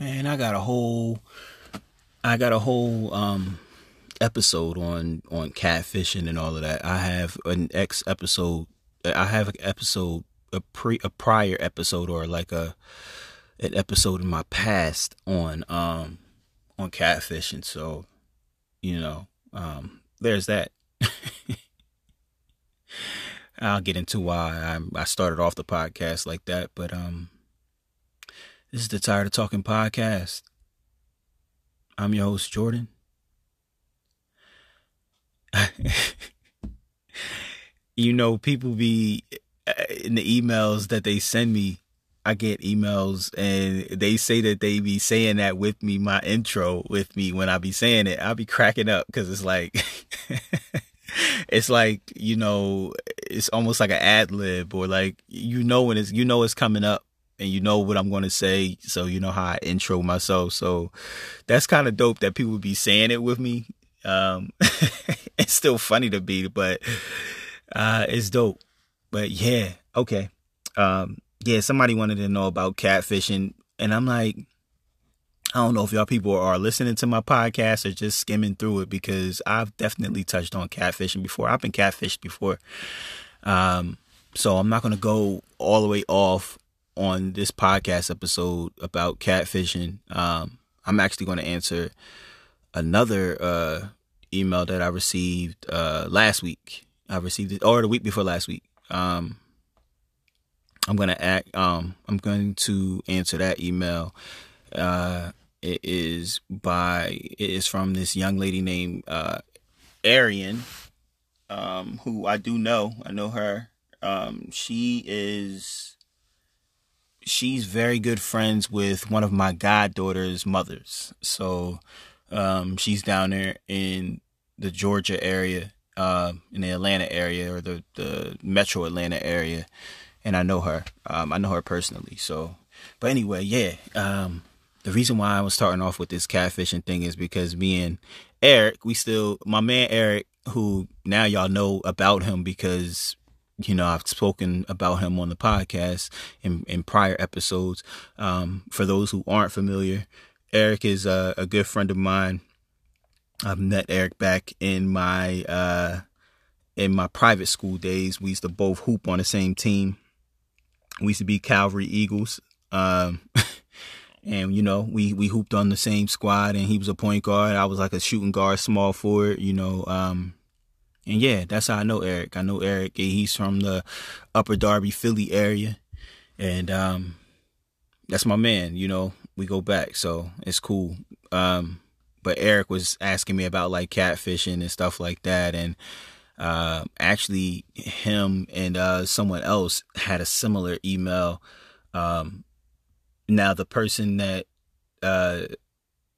Man, I got a whole I got a whole um episode on on catfishing and all of that. I have an ex episode I have an episode a pre a prior episode or like a an episode in my past on um on catfishing. So, you know, um there's that. I'll get into why I I started off the podcast like that, but um this is the Tired of Talking podcast. I'm your host, Jordan. you know, people be uh, in the emails that they send me. I get emails and they say that they be saying that with me, my intro with me when I be saying it. I'll be cracking up because it's like, it's like, you know, it's almost like an ad lib or like, you know, when it's, you know, it's coming up and you know what I'm going to say. So you know how I intro myself. So that's kind of dope that people be saying it with me. Um, it's still funny to be, but, uh, it's dope. But yeah, okay. Um, yeah, somebody wanted to know about catfishing and I'm like, I don't know if y'all people are listening to my podcast or just skimming through it because I've definitely touched on catfishing before. I've been catfished before. Um, so I'm not going to go all the way off on this podcast episode about catfishing, um, I'm actually going to answer another uh, email that I received uh, last week. I received it, or the week before last week. Um, I'm going to act. Um, I'm going to answer that email. Uh, it is by. It is from this young lady named uh, Arian, um, who I do know. I know her. Um, she is she's very good friends with one of my goddaughter's mothers. So um, she's down there in the Georgia area, uh, in the Atlanta area or the, the metro Atlanta area. And I know her. Um, I know her personally. So, but anyway, yeah. Um, the reason why I was starting off with this catfishing thing is because me and Eric, we still, my man Eric, who now y'all know about him because you know, I've spoken about him on the podcast in, in prior episodes. Um, for those who aren't familiar, Eric is a, a, good friend of mine. I've met Eric back in my uh, in my private school days. We used to both hoop on the same team. We used to be Calvary Eagles. Um, and you know, we we hooped on the same squad and he was a point guard. I was like a shooting guard, small forward, you know, um, and yeah, that's how I know Eric. I know Eric. He's from the Upper Darby, Philly area, and um, that's my man. You know, we go back, so it's cool. Um, but Eric was asking me about like catfishing and stuff like that, and uh, actually, him and uh, someone else had a similar email. Um, now, the person that uh,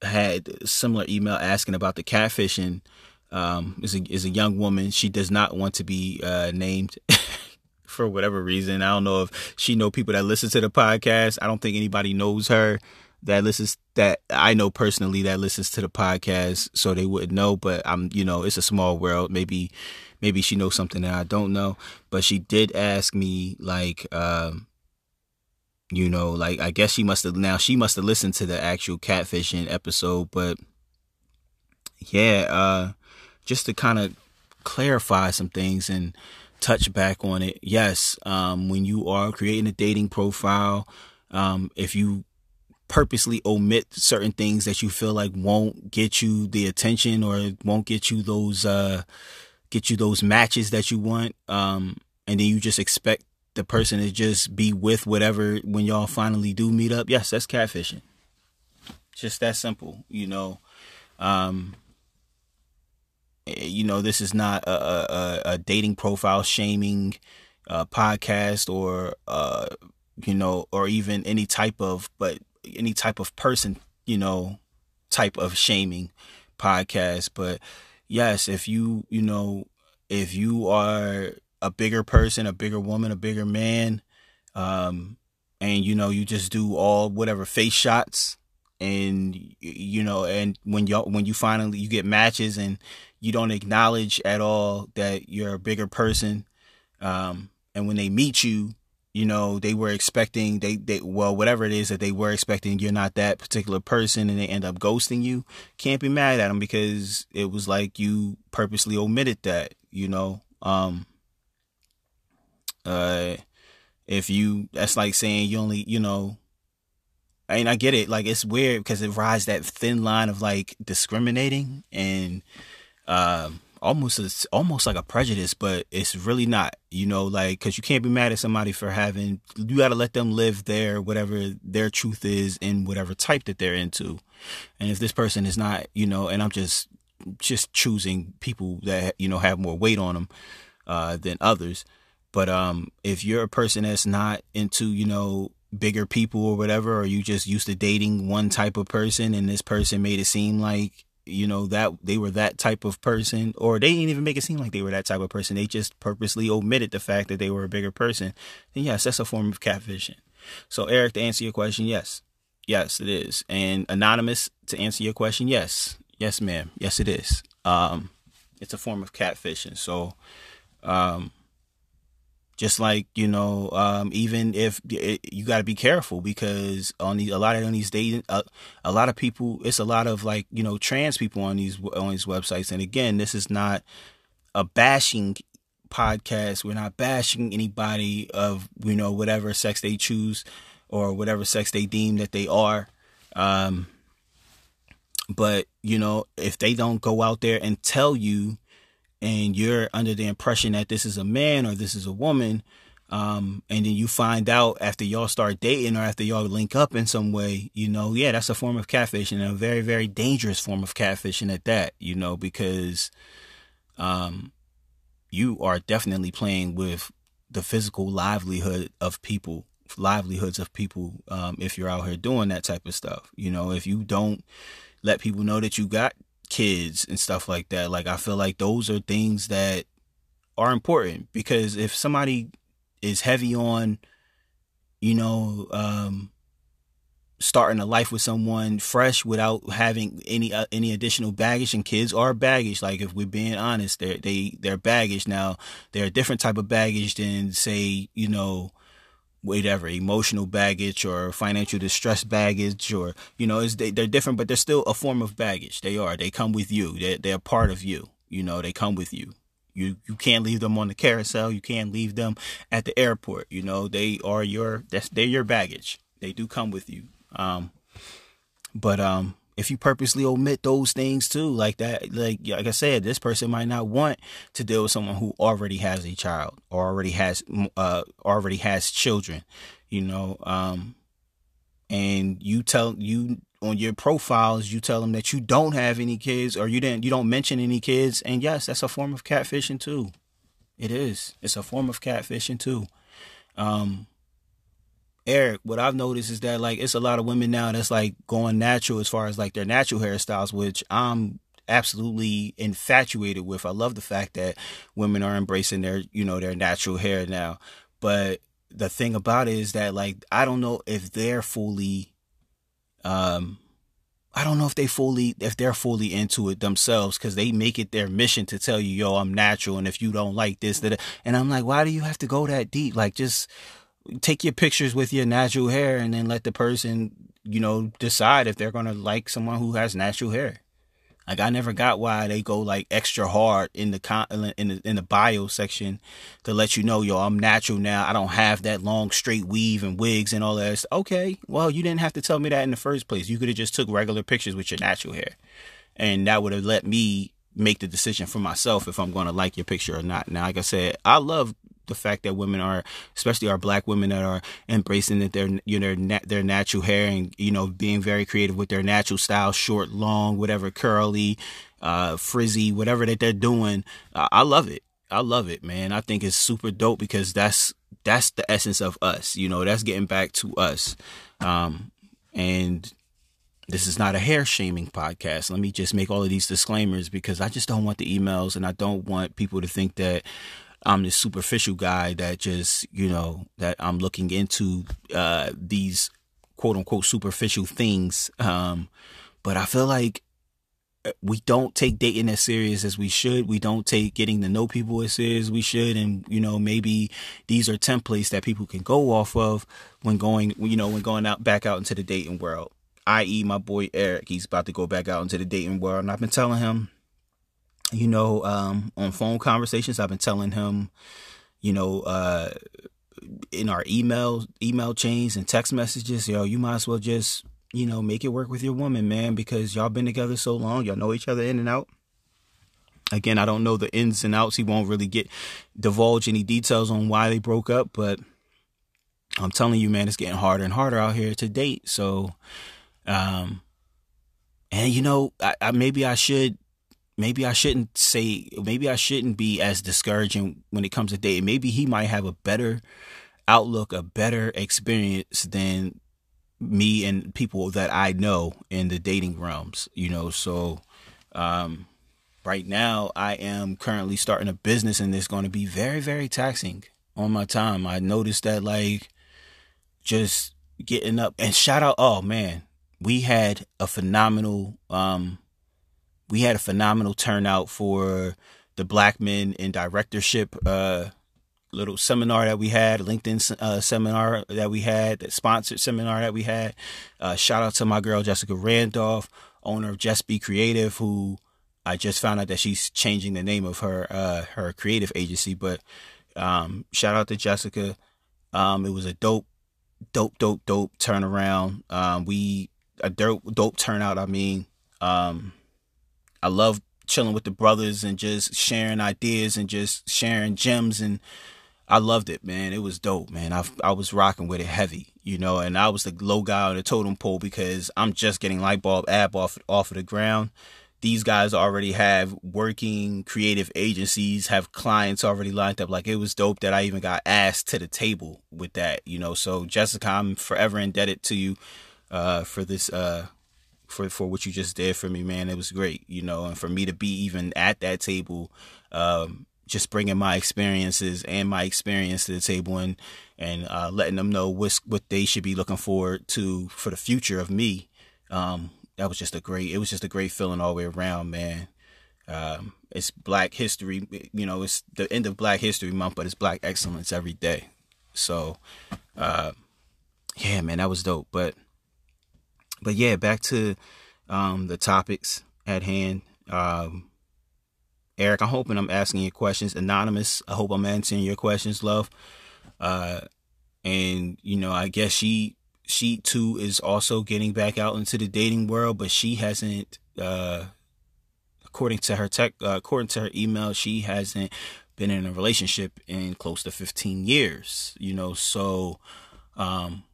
had similar email asking about the catfishing um, is a is a young woman. She does not want to be uh, named for whatever reason. I don't know if she know people that listen to the podcast. I don't think anybody knows her that listens that I know personally that listens to the podcast, so they wouldn't know. But I'm, you know, it's a small world. Maybe, maybe she knows something that I don't know. But she did ask me, like, um, you know, like I guess she must have now she must have listened to the actual catfishing episode. But yeah, uh, just to kind of clarify some things and touch back on it. Yes, um, when you are creating a dating profile, um, if you purposely omit certain things that you feel like won't get you the attention or won't get you those uh, get you those matches that you want, um, and then you just expect the person to just be with whatever when y'all finally do meet up. Yes, that's catfishing. Just that simple, you know. Um, you know, this is not a, a, a dating profile shaming uh, podcast or, uh, you know, or even any type of, but any type of person, you know, type of shaming podcast. But yes, if you, you know, if you are a bigger person, a bigger woman, a bigger man, um, and you know, you just do all whatever face shots and you know and when you when you finally you get matches and you don't acknowledge at all that you're a bigger person um, and when they meet you you know they were expecting they they well whatever it is that they were expecting you're not that particular person and they end up ghosting you can't be mad at them because it was like you purposely omitted that you know? Um uh if you that's like saying you only you know I mean I get it like it's weird because it rides that thin line of like discriminating and um almost a, almost like a prejudice, but it's really not. You know, like because you can't be mad at somebody for having. You got to let them live their whatever their truth is in whatever type that they're into. And if this person is not, you know, and I'm just just choosing people that you know have more weight on them uh, than others. But um, if you're a person that's not into, you know, bigger people or whatever, or you just used to dating one type of person, and this person made it seem like you know that they were that type of person or they didn't even make it seem like they were that type of person. They just purposely omitted the fact that they were a bigger person. Then yes that's a form of catfishing. So eric to answer your question yes. Yes it is. And anonymous to answer your question yes. Yes ma'am. Yes it is. Um it's a form of catfishing. So um just like you know um, even if it, you got to be careful because on these a lot of on these dating uh, a lot of people it's a lot of like you know trans people on these on these websites. And again this is not a bashing podcast. We're not bashing anybody of you know whatever sex they choose or whatever sex they deem that they are. Um, but you know if they don't go out there and tell you and you're under the impression that this is a man or this is a woman, um, and then you find out after y'all start dating or after y'all link up in some way, you know, yeah, that's a form of catfishing and a very, very dangerous form of catfishing at that, you know, because um, you are definitely playing with the physical livelihood of people, livelihoods of people, um, if you're out here doing that type of stuff. You know, if you don't let people know that you got kids and stuff like that. Like I feel like those are things that are important because if somebody is heavy on, you know, um, starting a life with someone fresh without having any uh, any additional baggage and kids are baggage like if we're being honest they're they they're baggage now they're a different type of baggage than say you know whatever emotional baggage or financial distress baggage or you know is they, they're different but they're still a form of baggage. They are. They come with you. They're, they're part of you. You know they come with you. You you can't leave them on the carousel. You can't leave them at the airport. You know they are your that's they're your baggage. They do come with you. Um but um if you purposely omit those things too, like that, like like I said, this person might not want to deal with someone who already has a child or already has uh already has children, you know. Um, and you tell you on your profiles, you tell them that you don't have any kids or you didn't you don't mention any kids, and yes, that's a form of catfishing too. It is. It's a form of catfishing too. Um, Eric, what I've noticed is that like it's a lot of women now that's like going natural as far as like their natural hairstyles, which I'm absolutely infatuated with. I love the fact that women are embracing their, you know, their natural hair now. But the thing about it is that like I don't know if they're fully um I don't know if they fully if they're fully into it themselves because they make it their mission to tell you, yo, I'm natural, and if you don't like this, that, and I'm like, why do you have to go that deep? Like, just take your pictures with your natural hair and then let the person, you know, decide if they're gonna like someone who has natural hair. Like I never got why they go like extra hard in the con in the in the bio section to let you know, yo, I'm natural now. I don't have that long straight weave and wigs and all that. Okay, well, you didn't have to tell me that in the first place. You could have just took regular pictures with your natural hair, and that would have let me make the decision for myself if I'm going to like your picture or not. Now, like I said, I love the fact that women are, especially our black women that are embracing that their you know their, their natural hair and you know being very creative with their natural style, short, long, whatever, curly, uh, frizzy, whatever that they're doing. Uh, I love it. I love it, man. I think it's super dope because that's that's the essence of us. You know, that's getting back to us. Um, and this is not a hair shaming podcast. Let me just make all of these disclaimers because I just don't want the emails and I don't want people to think that I'm this superficial guy that just, you know, that I'm looking into uh, these quote unquote superficial things. Um, but I feel like we don't take dating as serious as we should. We don't take getting to know people as serious as we should. And, you know, maybe these are templates that people can go off of when going, you know, when going out back out into the dating world. I.e., my boy Eric, he's about to go back out into the dating world. And I've been telling him, you know, um, on phone conversations, I've been telling him, you know, uh, in our email email chains and text messages, yo, you might as well just you know, make it work with your woman, man, because y'all been together so long, y'all know each other in and out. Again, I don't know the ins and outs. He won't really get divulge any details on why they broke up, but I'm telling you, man, it's getting harder and harder out here to date. So, um, and you know, I, I maybe I should, maybe I shouldn't say, maybe I shouldn't be as discouraging when it comes to dating. Maybe he might have a better outlook, a better experience than me and people that I know in the dating realms, you know. So, um, right now, I am currently starting a business, and it's going to be very, very taxing on my time. I noticed that, like, just getting up and shout out, oh man, we had a phenomenal, um, we had a phenomenal turnout for the Black Men in Directorship, uh, little seminar that we had, LinkedIn uh, seminar that we had, the sponsored seminar that we had. Uh, shout out to my girl Jessica Randolph, owner of Just Be Creative, who I just found out that she's changing the name of her uh, her creative agency. But um, shout out to Jessica. Um, it was a dope, dope, dope, dope turnaround. Um, we a dope, dope turnout. I mean, um, I love chilling with the brothers and just sharing ideas and just sharing gems and I loved it, man. It was dope, man. I I was rocking with it heavy, you know, and I was the low guy on the totem pole because I'm just getting light bulb app off off of the ground. These guys already have working creative agencies, have clients already lined up. Like it was dope that I even got asked to the table with that, you know. So Jessica, I'm forever indebted to you uh, for this uh, for for what you just did for me, man. It was great, you know, and for me to be even at that table um, just bringing my experiences and my experience to the table and and uh, letting them know what what they should be looking forward to for the future of me. Um, that was just a great. It was just a great feeling all the way around, man. Um, it's Black History, you know. It's the end of Black History Month, but it's Black Excellence every day. So, uh, yeah, man, that was dope. But, but yeah, back to um, the topics at hand. Um, Eric, I'm hoping I'm asking your questions. Anonymous, I hope I'm answering your questions, love. Uh, and you know, I guess she she too is also getting back out into the dating world, but she hasn't. Uh, according to her tech, uh, according to her email, she hasn't been in a relationship in close to 15 years. You know, so um,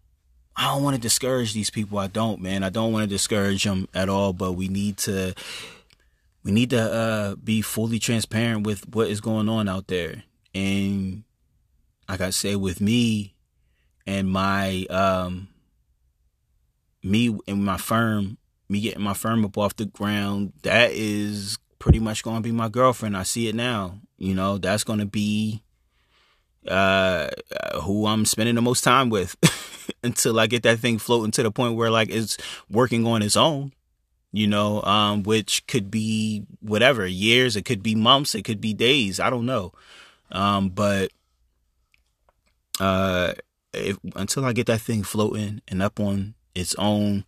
I don't want to discourage these people. I don't, man. I don't want to discourage them at all. But we need to we need to uh, be fully transparent with what is going on out there. And like I say, with me and my um, me and my firm, me getting my firm up off the ground, that is pretty much going to be my girlfriend. I see it now. You know, that's going to be uh, who I'm spending the most time with until I get that thing floating to the point where like it's working on its own you know, um, which could be whatever years, it could be months, it could be days. I don't know. Um, but uh, if, until I get that thing floating and up on its own,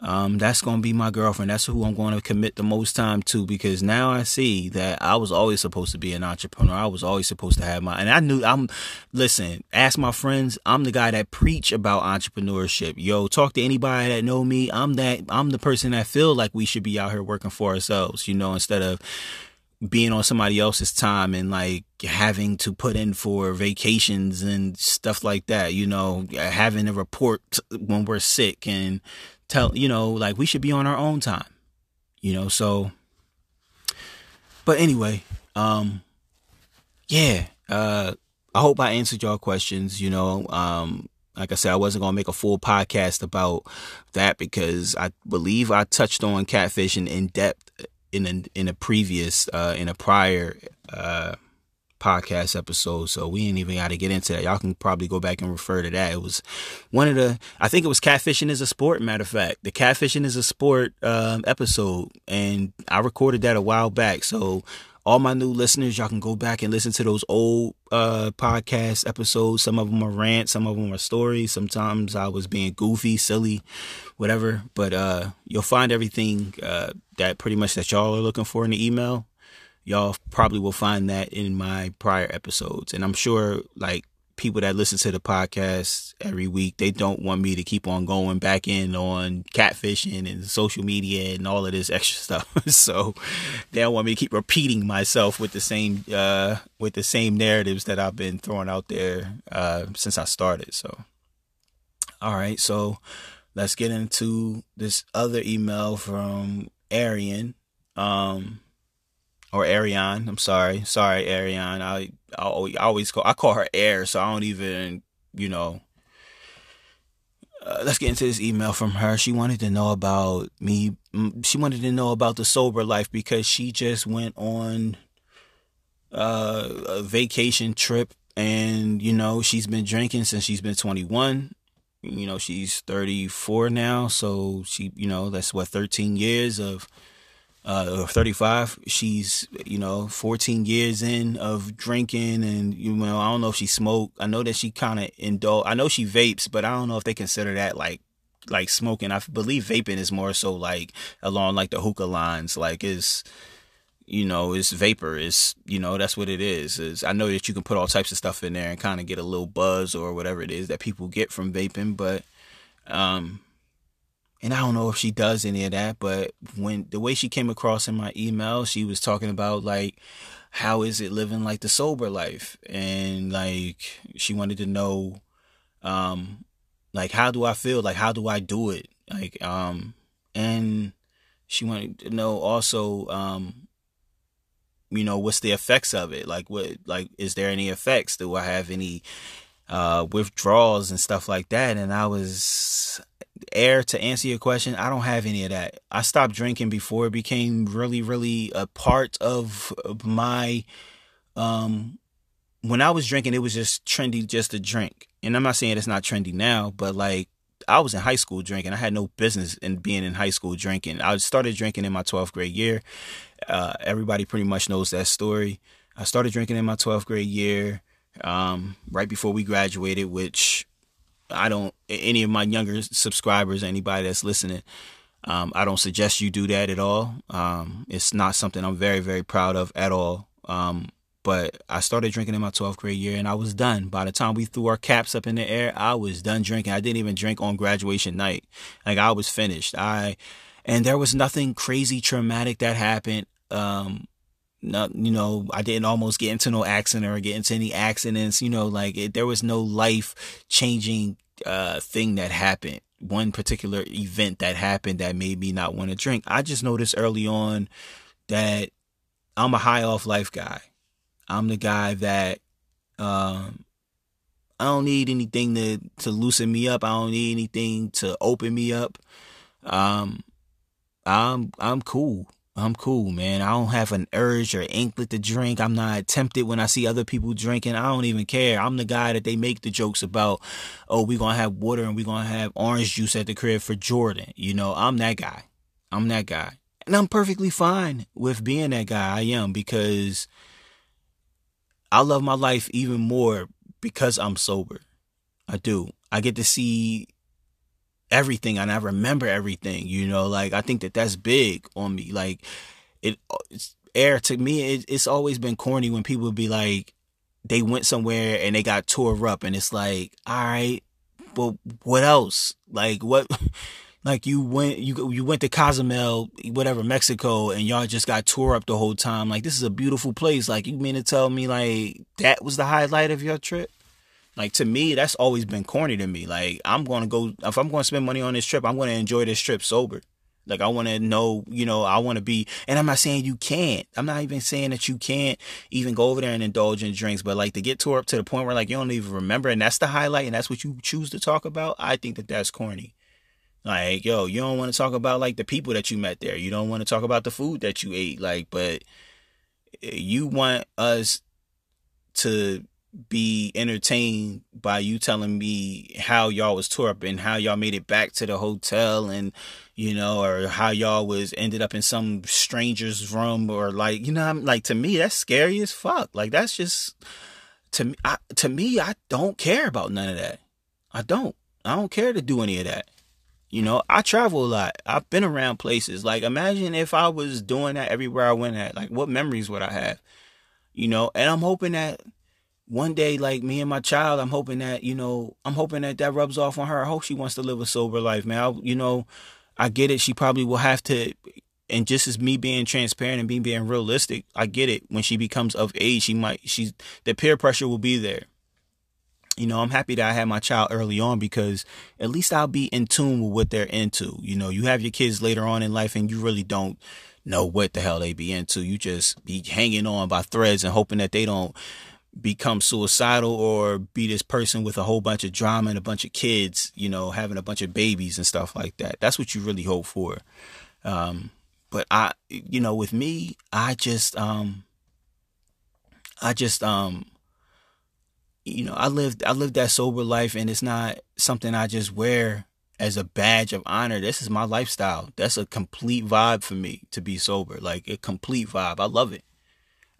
um, that's gonna be my girlfriend. That's who I'm going to commit the most time to because now I see that I was always supposed to be an entrepreneur. I was always supposed to have my, and I knew I'm. Listen, ask my friends. I'm the guy that preach about entrepreneurship. Yo, talk to anybody that know me. I'm that. I'm the person that feel like we should be out here working for ourselves. You know, instead of being on somebody else's time and like having to put in for vacations and stuff like that, you know, having a report when we're sick and tell you know like we should be on our own time you know so but anyway um yeah uh i hope i answered your questions you know um like I said, I wasn't gonna make a full podcast about that because I believe I touched on catfishing in depth in a, in a previous uh, in a prior uh, podcast episode, so we ain't even got to get into that. Y'all can probably go back and refer to that. It was one of the, I think it was catfishing is a sport. Matter of fact, the catfishing is a sport um, episode, and I recorded that a while back. So all my new listeners, y'all can go back and listen to those old uh, podcast episodes. Some of them are rants, some of them are stories. Sometimes I was being goofy, silly, whatever. But uh, you'll find everything uh, that pretty much that y'all are looking for in the email y'all probably will find that in my prior episodes. And I'm sure like people that listen to the podcast every week, they don't want me to keep on going back in on catfishing and social media and all of this extra stuff. so they don't want me to keep repeating myself with the same uh with the same narratives that I've been throwing out there uh since I started. So all right, so let's get into this other email from Arian. Um or Ariane. I'm sorry, sorry, Ariane. I I always call I call her Air, so I don't even you know. Uh, let's get into this email from her. She wanted to know about me. She wanted to know about the sober life because she just went on uh, a vacation trip, and you know she's been drinking since she's been 21. You know she's 34 now, so she you know that's what 13 years of uh, 35. She's, you know, 14 years in of drinking and, you know, I don't know if she smoked. I know that she kind of indulge. I know she vapes, but I don't know if they consider that like, like smoking. I believe vaping is more so like along like the hookah lines. Like is, you know, it's vapor. It's, you know, that's what it is. Is I know that you can put all types of stuff in there and kind of get a little buzz or whatever it is that people get from vaping, but, um, and I don't know if she does any of that, but when the way she came across in my email, she was talking about like how is it living like the sober life and like she wanted to know um like how do I feel? Like how do I do it? Like um and she wanted to know also um you know what's the effects of it? Like what like is there any effects? Do I have any uh withdrawals and stuff like that? And I was air to answer your question i don't have any of that. I stopped drinking before it became really really a part of my um when i was drinking it was just trendy just to drink. And i'm not saying it's not trendy now but like i was in high school drinking. I had no business in being in high school drinking. I started drinking in my 12th grade year. Uh, everybody pretty much knows that story. I started drinking in my 12th grade year um, right before we graduated which I don't any of my younger subscribers, anybody that's listening, um, I don't suggest you do that at all. Um, it's not something I'm very very proud of at all. Um, but I started drinking in my 12th grade year and I was done. By the time we threw our caps up in the air, I was done drinking. I didn't even drink on graduation night. Like I was finished. I and there was nothing crazy traumatic that happened. Um, not, you know, I didn't almost get into no accident or get into any accidents, you know, like it, there was no life changing, uh, thing that happened. One particular event that happened that made me not want to drink. I just noticed early on that I'm a high off life guy. I'm the guy that, um, I don't need anything to, to loosen me up. I don't need anything to open me up. Um, I'm, I'm cool. I'm cool, man. I don't have an urge or inklet to drink. I'm not tempted when I see other people drinking. I don't even care. I'm the guy that they make the jokes about, oh, we're going to have water and we're going to have orange juice at the crib for Jordan. You know, I'm that guy. I'm that guy. And I'm perfectly fine with being that guy. I am because I love my life even more because I'm sober. I do. I get to see everything and I remember everything, you know, like I think that that's big on me. Like it, uh, it's air to me, it, it's always been corny when people be like, they went somewhere and they got tore up and it's like, all right, but what else? Like what, like you went, you, you went to Cozumel, whatever, Mexico and y'all just got tore up the whole time. Like this is a beautiful place. Like you mean to tell me like that was the highlight of your trip? Like to me, that's always been corny to me. Like I'm gonna go if I'm gonna spend money on this trip, I'm gonna enjoy this trip sober. Like I want to know, you know, I want to be, and I'm not saying you can't. I'm not even saying that you can't even go over there and indulge in drinks, but like to get tore up to the point where like you don't even remember, and that's the highlight, and that's what you choose to talk about. I think that that's corny. Like, yo, you don't want to talk about like the people that you met there. You don't want to talk about the food that you ate. Like, but eh, you want us to be entertained by you telling me how y'all was tore up and how y'all made it back to the hotel and you know or how y'all was ended up in some stranger's room or like you know I'm like to me that's scary as fuck. Like that's just to me I, to me I don't care about none of that. I don't. I don't care to do any of that. You know I travel a lot. I've been around places. Like imagine if I was doing that everywhere I went at. Like what memories would I have? You know and I'm hoping that one day, like me and my child, I'm hoping that, you know, I'm hoping that that rubs off on her. I hope she wants to live a sober life, man. I, you know, I get it. She probably will have to, and just as me being transparent and being being realistic, I get it. When she becomes of age, she might, she's, the peer pressure will be there. You know, I'm happy that I had my child early on because at least I'll be in tune with what they're into. You know, you have your kids later on in life and you really don't know what the hell they be into. You just be hanging on by threads and hoping that they don't become suicidal or be this person with a whole bunch of drama and a bunch of kids, you know, having a bunch of babies and stuff like that. That's what you really hope for. Um, but I, you know, with me, I just, um, I just, um, you know, I lived, I lived that sober life and it's not something I just wear as a badge of honor. This is my lifestyle. That's a complete vibe for me to be sober. Like a complete vibe. I love it.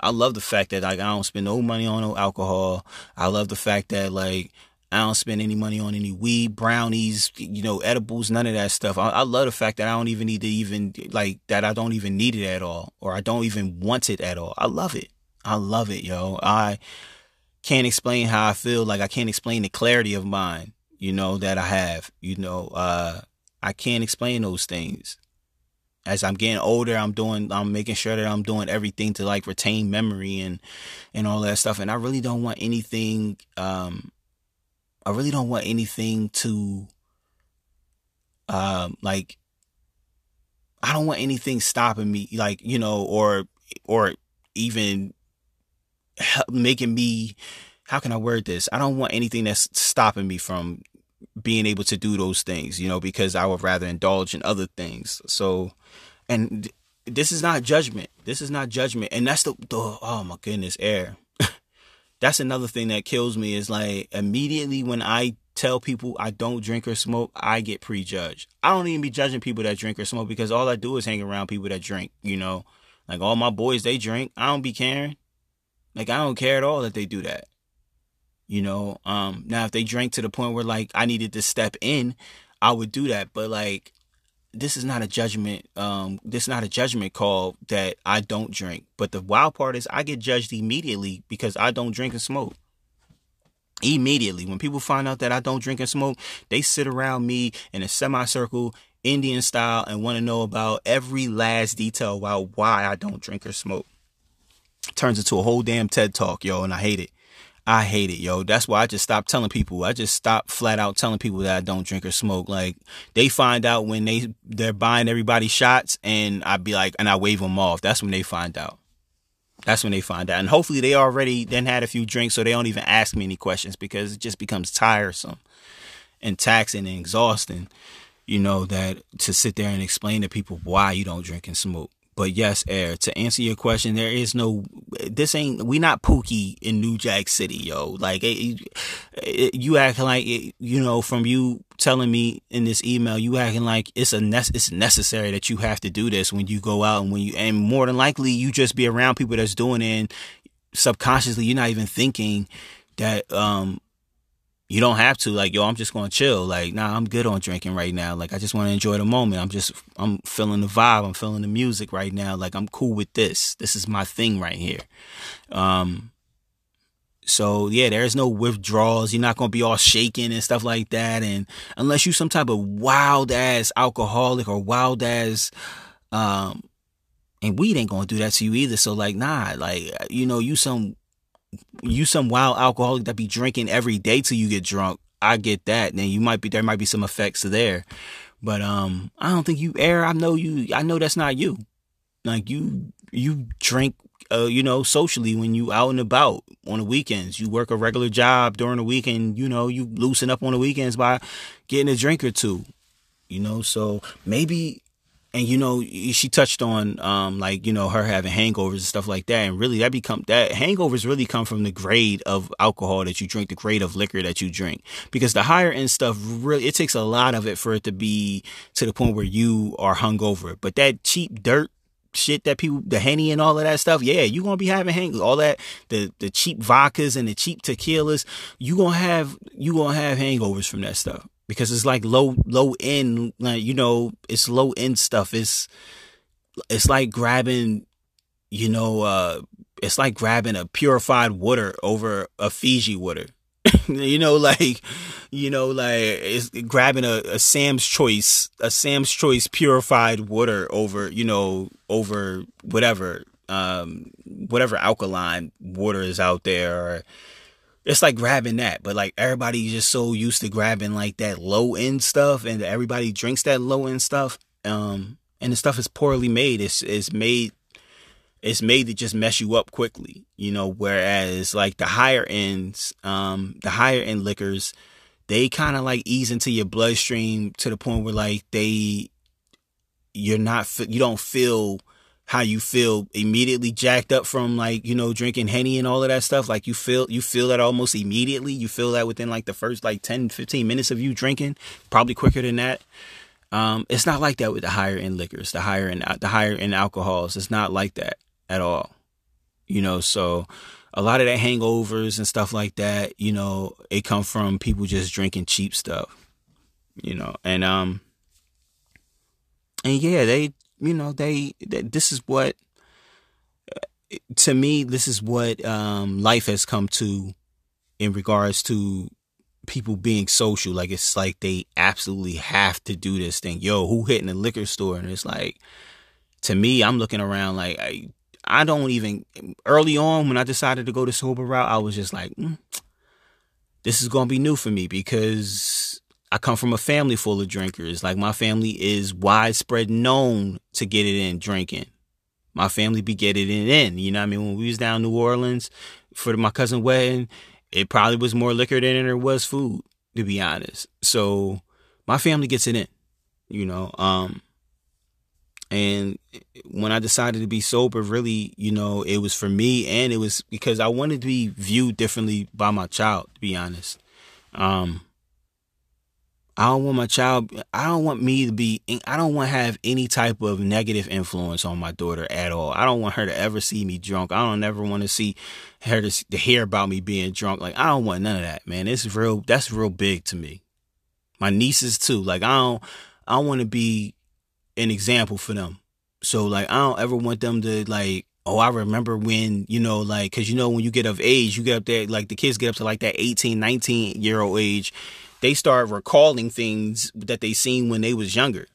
I love the fact that like I don't spend no money on no alcohol. I love the fact that like I don't spend any money on any weed, brownies, you know, edibles, none of that stuff. I, I, love the fact that I don't even need to even like that. I don't even need it at all, or I don't even want it at all. I love it. I love it, yo. I can't explain how I feel. Like I can't explain the clarity of mind, you know, that I have. You know, uh, I can't explain those things as I'm getting older, I'm doing, I'm making sure that I'm doing everything to like retain memory and, and all that stuff. And I really don't want anything, um, I really don't want anything to, um, like, I don't want anything stopping me, like, you know, or, or even making me, how can I word this? I don't want anything that's stopping me from being able to do those things, you know, because I would rather indulge in other things. So, and this is not judgment. This is not judgment. And that's the, the oh my goodness, air. that's another thing that kills me is like immediately when I tell people I don't drink or smoke, I get prejudged. I don't even be judging people that drink or smoke because all I do is hang around people that drink, you know. Like all my boys, they drink. I don't be caring. Like I don't care at all that they do that. You know, um, now if they drank to the point where like I needed to step in, I would do that. But like this is not a judgment um this is not a judgment call that I don't drink. But the wild part is I get judged immediately because I don't drink and smoke. Immediately. When people find out that I don't drink and smoke, they sit around me in a semicircle Indian style and want to know about every last detail about why I don't drink or smoke. Turns into a whole damn TED talk, yo, and I hate it. I hate it, yo. That's why I just stopped telling people. I just stopped flat out telling people that I don't drink or smoke. Like they find out when they they're buying everybody shots, and I'd be like, and I wave them off. That's when they find out. That's when they find out, and hopefully they already then had a few drinks, so they don't even ask me any questions because it just becomes tiresome and taxing and exhausting. You know that to sit there and explain to people why you don't drink and smoke. But yes, Air, to answer your question, there is no, this ain't, we not Pookie in New Jack City, yo. Like, it, it, you acting like, it, you know, from you telling me in this email, you acting like it's a, ne- it's necessary that you have to do this when you go out and when you, and more than likely you just be around people that's doing it and subconsciously you're not even thinking that, um, you don't have to like yo i'm just gonna chill. Like nah i'm good on drinking right now. Like i just want to enjoy the moment. I'm just i'm feeling the vibe. I'm feeling the music right now. Like i'm cool with this. This is my thing right here. Um so yeah there's no withdrawals. You're not gonna be all shaking and stuff like that. And unless you some type of wild ass alcoholic or wild ass um and weed ain't gonna do that to you either. So like nah like you know you some you some wild alcoholic that be drinking every day till you get drunk. I get that. Then you might be there might be some effects there. But um I don't think you air I know you I know that's not you. Like you you drink uh, you know, socially when you out and about on the weekends. You work a regular job during the weekend, you know, you loosen up on the weekends by getting a drink or two. You know, so maybe and you know she touched on um like you know her having hangovers and stuff like that. And really that become that hangovers really come from the grade of alcohol that you drink the grade of liquor that you drink. Because the higher end stuff really it takes a lot of it for it to be to the point where you are hungover. But that cheap dirt shit that people the henny and all of that stuff yeah you gonna be having hang all that the the cheap vodkas and the cheap tequilas you gonna have you gonna have hangovers from that stuff because it's like low low end you know it's low end stuff. It's it's like grabbing you know uh it's like grabbing a purified water over a fiji water. You know like you know like it's grabbing a, a sam's choice a sam's choice purified water over you know over whatever um whatever alkaline water is out there or it's like grabbing that, but like everybody's just so used to grabbing like that low end stuff, and everybody drinks that low end stuff. Um, and the stuff is poorly made. It's it's made it's made to just mess you up quickly, you know. Whereas like the higher ends, um, the higher end liquors, they kind of like ease into your bloodstream to the point where like they, you're not you don't feel how you feel immediately jacked up from like you know drinking henny and all of that stuff? Like you feel you feel that almost immediately? You feel that within like the first like 10 15 minutes of you drinking? Probably quicker than that. Um it's not like that with the higher end liquors the higher end the higher end alcohols. It's not like that at all you know? So a lot of that hangovers and stuff like that you know it come from people just drinking cheap stuff you know? And um and yeah they you know they, this is what to me this is what um, life has come to in regards to people being social. Like it's like they absolutely have to do this thing. Yo who hitting the liquor store? And it's like to me i'm looking around like i i don't even early on when i decided to go the sober route i was just like mm, this is gonna be new for me because I come from a family full of drinkers. Like my family is widespread known to get it in drinking. My family be getting it in. You know I mean? When we was down New Orleans for my cousin wedding, it probably was more liquor than there was food, to be honest. So my family gets it in, you know. Um and when I decided to be sober, really, you know, it was for me and it was because I wanted to be viewed differently by my child, to be honest. Um I don't want my child, I don't want me to be, I don't want to have any type of negative influence on my daughter at all. I don't want her to ever see me drunk. I don't ever want to see her to, to hear about me being drunk. Like, I don't want none of that, man. It's real, that's real big to me. My nieces too. Like, I don't, I want to be an example for them. So, like, I don't ever want them to, like, oh, I remember when, you know, like, cause you know, when you get of age, you get up there, like, the kids get up to like that 18, 19 year old age they start recalling things that they seen when they was younger.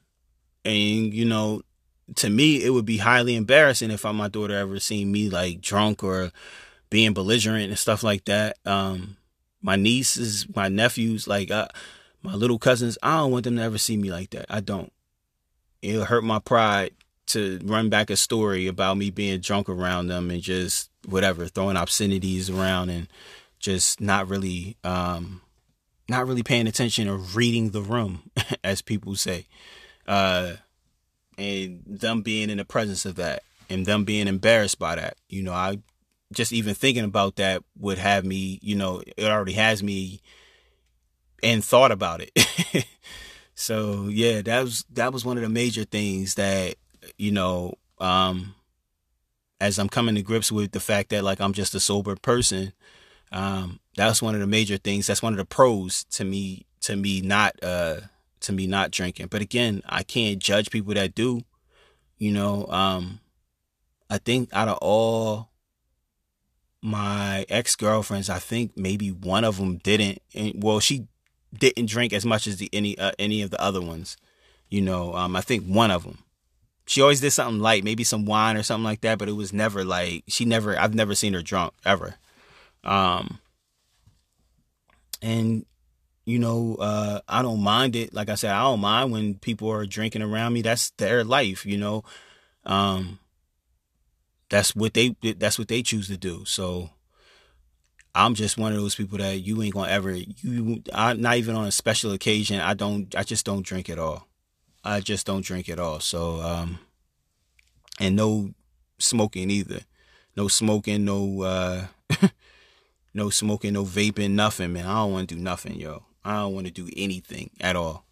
And, you know, to me, it would be highly embarrassing if my daughter ever seen me like drunk or being belligerent and stuff like that. Um, my nieces, my nephews, like uh, my little cousins, I don't want them to ever see me like that. I don't. It'll hurt my pride to run back a story about me being drunk around them and just whatever, throwing obscenities around and just not really um, not really paying attention or reading the room, as people say. Uh, and them being in the presence of that and them being embarrassed by that. You know, I just even thinking about that would have me, you know, it already has me and thought about it. so yeah, that was that was one of the major things that, you know, um as I'm coming to grips with the fact that like I'm just a sober person, um, that's one of the major things. That's one of the pros to me to me not uh to me not drinking. But again, I can't judge people that do. You know, um I think out of all my ex girlfriends, I think maybe one of them didn't. Well, she didn't drink as much as the any uh, any of the other ones. You know, um, I think one of them. She always did something light, maybe some wine or something like that, but it was never like she never. I've never seen her drunk ever. Um, and you know, uh, I don't mind it. Like I said, I don't mind when people are drinking around me. That's their life, you know. Um, that's what they that's what they choose to do. So I'm just one of those people that you ain't gonna ever you I, not even on a special occasion. I don't I just don't drink at all. I just don't drink at all. So, um, and no smoking either. No smoking, no, uh, no smoking, no vaping, nothing, man. I don't want to do nothing, yo. I don't want to do anything at all.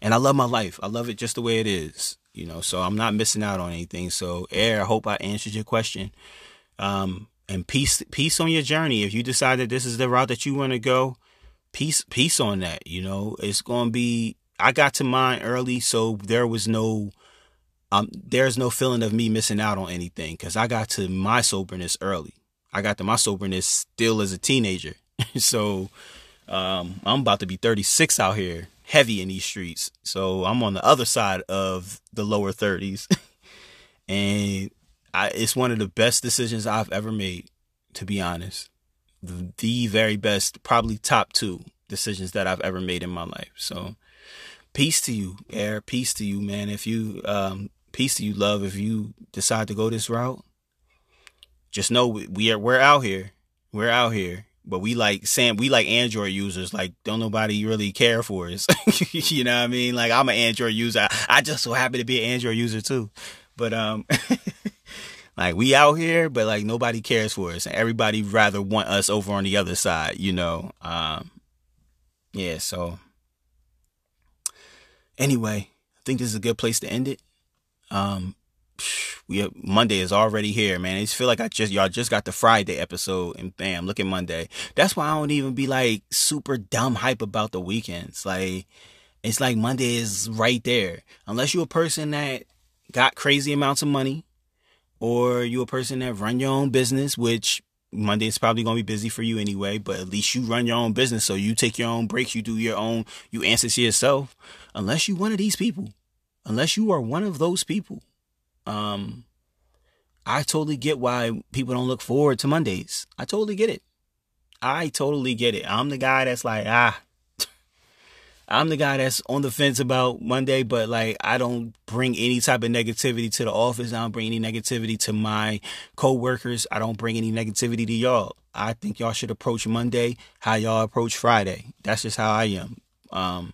And I love my life. I love it just the way it is, you know. So I'm not missing out on anything. So, Air, I hope I answered your question. Um, and peace, peace on your journey. If you decide that this is the route that you want to go, peace, peace on that. You know, it's to be. I got to mine early, so there was no um, there's no feeling of me missing out on anything because I got to my soberness early. I got to my soberness still as a teenager. so um, I'm about to be 36 out here, heavy in these streets. So I'm on the other side of the lower 30s. and I, it's one of the best decisions I've ever made, to be honest. The, the very best, probably top two decisions that I've ever made in my life. So peace to you, Air. Peace to you, man. If you um, peace to you, love. If you decide to go this route, just know we are we're out here. We're out here. But we like Sam, we like Android users. Like, don't nobody really care for us. you know what I mean? Like, I'm an Android user. I just so happen to be an Android user too. But um, like we out here, but like nobody cares for us, and everybody rather want us over on the other side. You know? Um, yeah. So anyway, I think this is a good place to end it. Um, we Monday is already here, man. I just feel like I just y'all just got the Friday episode, and bam, look at Monday. That's why I don't even be like super dumb hype about the weekends. Like it's like Monday is right there, unless you're a person that got crazy amounts of money, or you're a person that run your own business, which Monday is probably gonna be busy for you anyway. But at least you run your own business, so you take your own breaks, you do your own, you answer to yourself. Unless you one of these people unless you are one of those people, um, I totally get why people don't look forward to Mondays. I totally get it. I totally get it. I'm the guy that's like, ah, I'm the guy that's on the fence about Monday, but like I don't bring any type of negativity to the office. I don't bring any negativity to my coworkers. I don't bring any negativity to y'all. I think y'all should approach Monday how y'all approach Friday. That's just how I am. Um,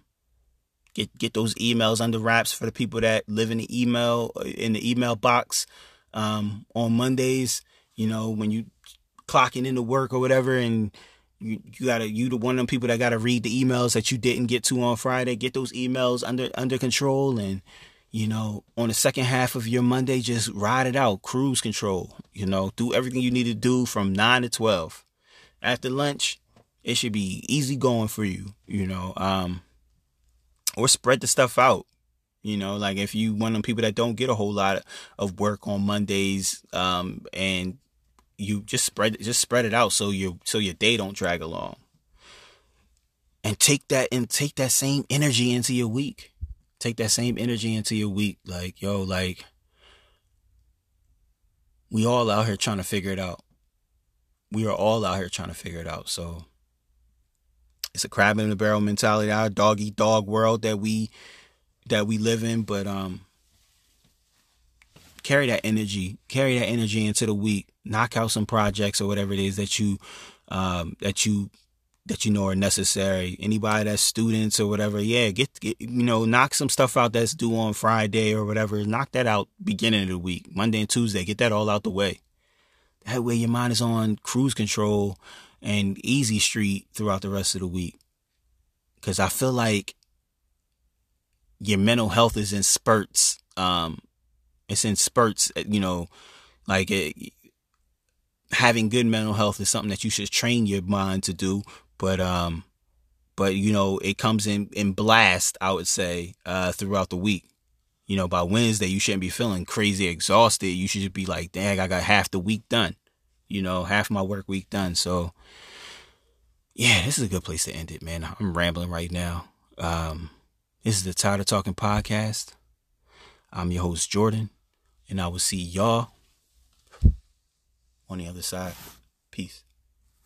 get get those emails under wraps for the people that live in the email in the email box um, on Mondays. You know, when you clocking into work or whatever, and you you gotta you the one of them people that gotta read the emails that you didn't get to on Friday. Get those emails under under control, and you know, on the second half of your Monday, just ride it out, cruise control. You know, do everything you need to do from nine to twelve. After lunch, it should be easy going for you. You know, um, or spread the stuff out. You know, like if you one of them people that don't get a whole lot of work on Mondays, um, and you just spread just spread it out so your so your day don't drag along. And take that and take that same energy into your week. Take that same energy into your week. Like, yo, like we all out here trying to figure it out. We are all out here trying to figure it out. So it's a crab in the barrel mentality, our dog eat dog world that we that we live in. But um, carry that energy, carry that energy into the week. Knock out some projects or whatever it is that you um, that you that you know are necessary. Anybody that's students or whatever, yeah, get, get, you know, knock some stuff out that's due on Friday or whatever. Knock that out beginning of the week, Monday and Tuesday. Get that all out the way. That way your mind is on cruise control and easy street throughout the rest of the week. Cause I feel like your mental health is in spurts. Um, it's in spurts, you know, like it, having good mental health is something that you should train your mind to do. But, um, but you know, it comes in, in blast, I would say, uh, throughout the week. You know, by Wednesday, you shouldn't be feeling crazy exhausted. You should just be like, dang, I got half the week done you know, half my work week done. So, yeah, this is a good place to end it, man. I'm rambling right now. Um, this is the Tired of Talking podcast. I'm your host, Jordan, and I will see y'all on the other side. Peace.